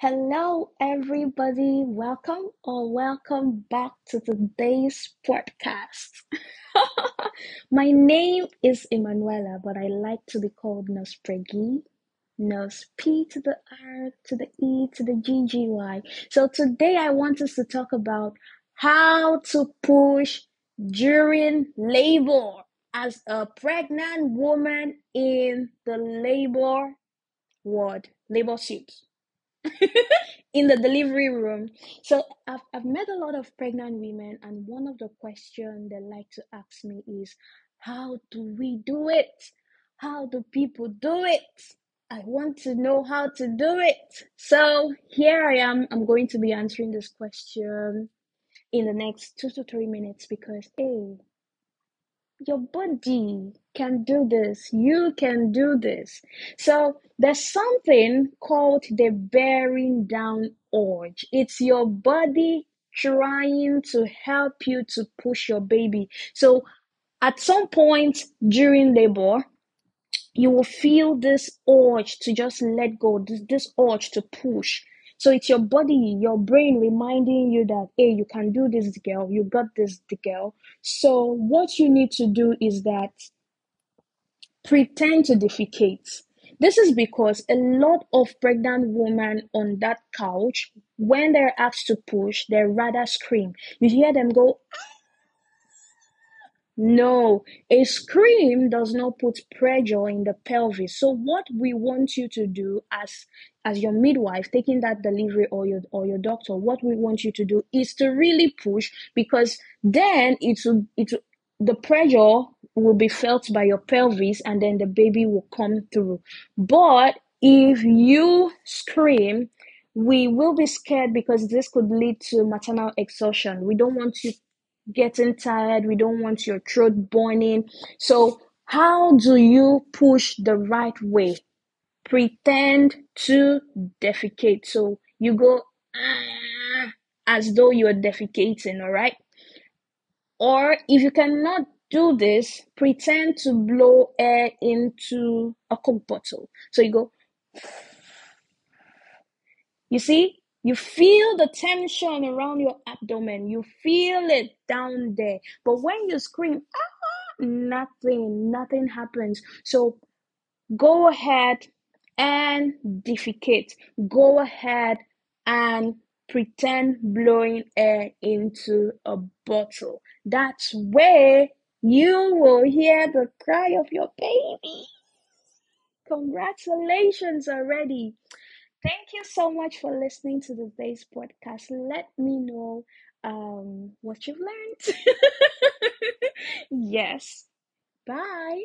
Hello, everybody. Welcome or welcome back to today's podcast. My name is Emanuela, but I like to be called Nurse Preggy. Nurse P to the R to the E to the GGY. So today I want us to talk about how to push during labor as a pregnant woman in the labor ward, labor suit in the delivery room. So I've, I've met a lot of pregnant women, and one of the questions they like to ask me is, How do we do it? How do people do it? I want to know how to do it. So here I am. I'm going to be answering this question in the next two to three minutes because, hey, your body can do this. You can do this. So there's something called the bearing down urge. It's your body trying to help you to push your baby. So at some point during labor, you will feel this urge to just let go, this, this urge to push. So it's your body, your brain reminding you that, hey, you can do this, girl. You got this, girl. So what you need to do is that pretend to defecate. This is because a lot of pregnant women on that couch, when they're asked to push, they rather scream. You hear them go, ah! no, a scream does not put pressure in the pelvis. So what we want you to do as as your midwife taking that delivery or your or your doctor, what we want you to do is to really push because then it's it the pressure will be felt by your pelvis and then the baby will come through. But if you scream, we will be scared because this could lead to maternal exhaustion. We don't want you getting tired. We don't want your throat burning. So, how do you push the right way? Pretend to defecate. So, you go ah, as though you're defecating, all right? Or if you cannot do this, pretend to blow air into a Coke bottle. So, you go, you see, you feel the tension around your abdomen. You feel it down there. But when you scream, ah, nothing, nothing happens. So go ahead and defecate. Go ahead and pretend blowing air into a bottle. That's where you will hear the cry of your baby. Congratulations already. Thank you so much for listening to today's podcast. Let me know um, what you've learned. yes. Bye.